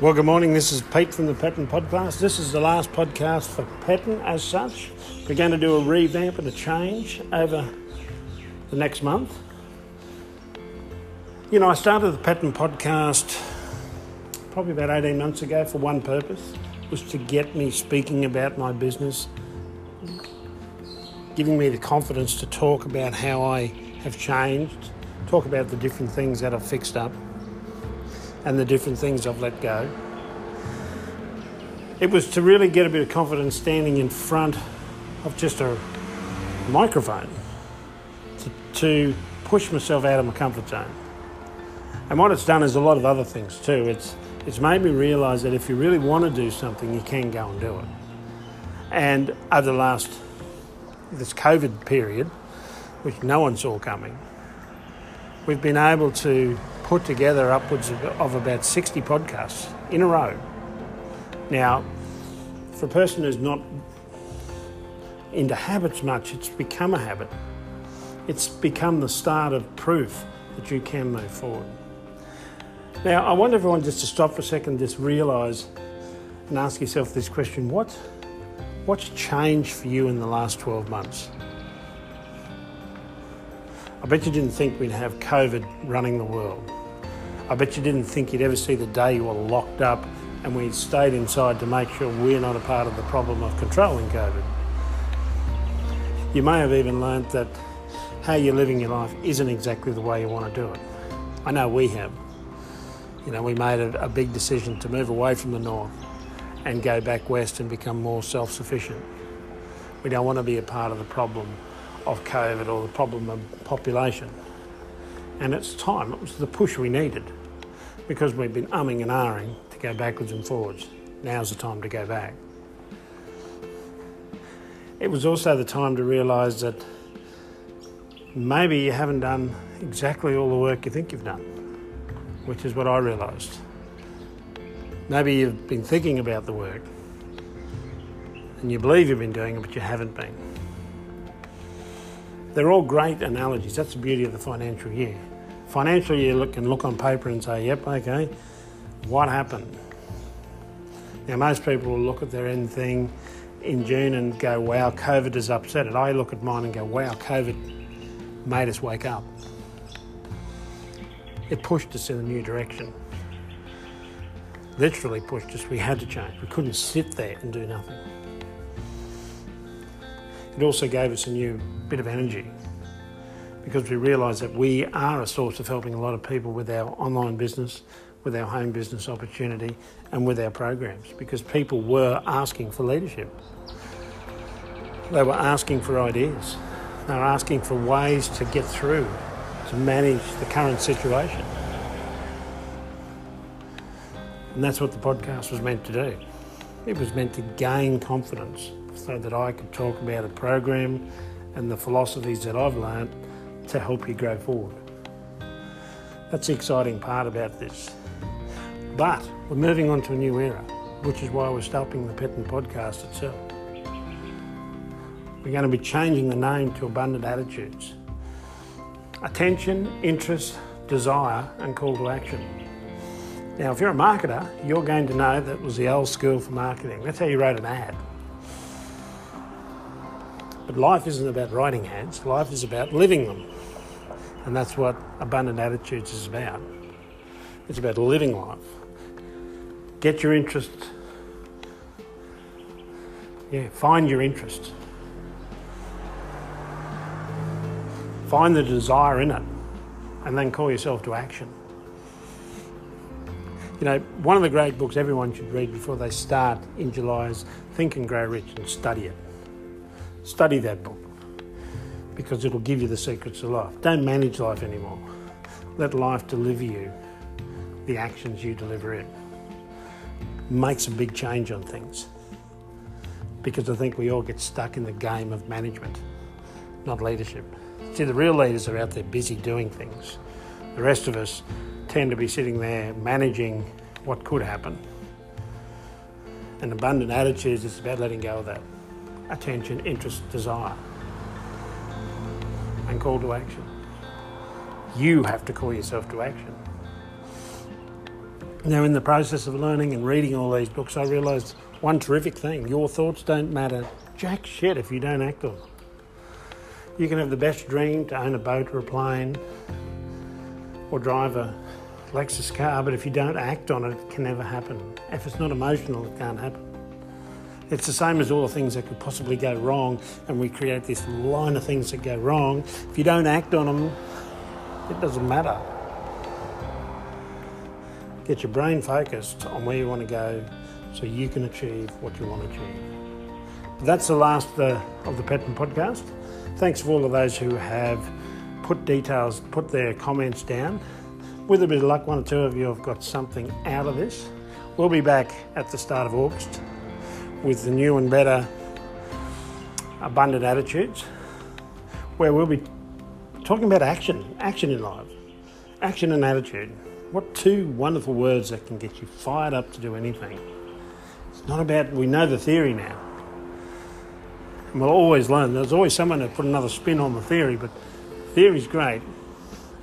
Well, good morning. This is Pete from the Petten Podcast. This is the last podcast for Petten as such. We're going to do a revamp and a change over the next month. You know, I started the Petten Podcast probably about 18 months ago for one purpose, was to get me speaking about my business, giving me the confidence to talk about how I have changed, talk about the different things that I've fixed up and the different things I've let go. It was to really get a bit of confidence standing in front of just a microphone to, to push myself out of my comfort zone. And what it's done is a lot of other things too. It's, it's made me realise that if you really want to do something, you can go and do it. And over the last, this COVID period, which no one saw coming, we've been able to put together upwards of, about 60 podcasts in a row. Now, for a person who's not into habits much, it's become a habit. It's become the start of proof that you can move forward. Now, I want everyone just to stop for a second, just realise and ask yourself this question what, what's changed for you in the last 12 months? I bet you didn't think we'd have COVID running the world. I bet you didn't think you'd ever see the day you were locked up and we stayed inside to make sure we're not a part of the problem of controlling COVID. You may have even learnt that how you're living your life isn't exactly the way you want to do it. I know we have. You know, we made a, a big decision to move away from the north and go back west and become more self sufficient. We don't want to be a part of the problem of COVID or the problem of population. And it's time, it was the push we needed because we've been umming and ahhing to go backwards and forwards. Now's the time to go back. It was also the time to realise that maybe you haven't done exactly all the work you think you've done, which is what I realised. Maybe you've been thinking about the work and you believe you've been doing it, but you haven't been. They're all great analogies. That's the beauty of the financial year. Financial year look, can look on paper and say, yep, okay, what happened? Now, most people will look at their end thing in June and go, wow, COVID has upset it. I look at mine and go, wow, COVID made us wake up. It pushed us in a new direction. Literally pushed us. We had to change. We couldn't sit there and do nothing. It also gave us a new bit of energy because we realise that we are a source of helping a lot of people with our online business, with our home business opportunity, and with our programs because people were asking for leadership. They were asking for ideas. They were asking for ways to get through, to manage the current situation. And that's what the podcast was meant to do. It was meant to gain confidence so that I could talk about a program and the philosophies that I've learned to help you grow forward. That's the exciting part about this. But we're moving on to a new era, which is why we're stopping the Petten podcast itself. We're going to be changing the name to Abundant Attitudes. Attention, interest, desire, and call to action. Now, if you're a marketer, you're going to know that was the old school for marketing. That's how you wrote an ad. But life isn't about writing ads, life is about living them. And that's what Abundant Attitudes is about. It's about living life. Get your interest. Yeah, find your interest. Find the desire in it and then call yourself to action. You know, one of the great books everyone should read before they start in July is Think and Grow Rich and study it. Study that book because it'll give you the secrets of life. Don't manage life anymore. Let life deliver you the actions you deliver it. Makes a big change on things because I think we all get stuck in the game of management, not leadership. See, the real leaders are out there busy doing things. The rest of us tend to be sitting there managing what could happen. And abundant attitudes is about letting go of that attention, interest, desire, and call to action. You have to call yourself to action. Now, in the process of learning and reading all these books, I realised one terrific thing your thoughts don't matter jack shit if you don't act on them. You can have the best dream to own a boat or a plane or drive a Lexus car, but if you don't act on it, it can never happen. If it's not emotional, it can't happen. It's the same as all the things that could possibly go wrong, and we create this line of things that go wrong. If you don't act on them, it doesn't matter. Get your brain focused on where you want to go so you can achieve what you want to achieve. That's the last uh, of the Petman podcast. Thanks for all of those who have put details, put their comments down. With a bit of luck, one or two of you have got something out of this. We'll be back at the start of August with the new and better abundant attitudes, where we'll be talking about action, action in life, action and attitude. What two wonderful words that can get you fired up to do anything. It's not about, we know the theory now. And we'll always learn. There's always someone to put another spin on the theory, but theory's great,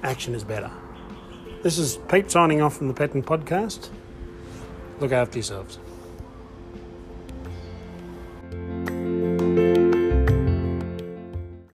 action is better. This is Pete signing off from the Petman Podcast. Look after yourselves.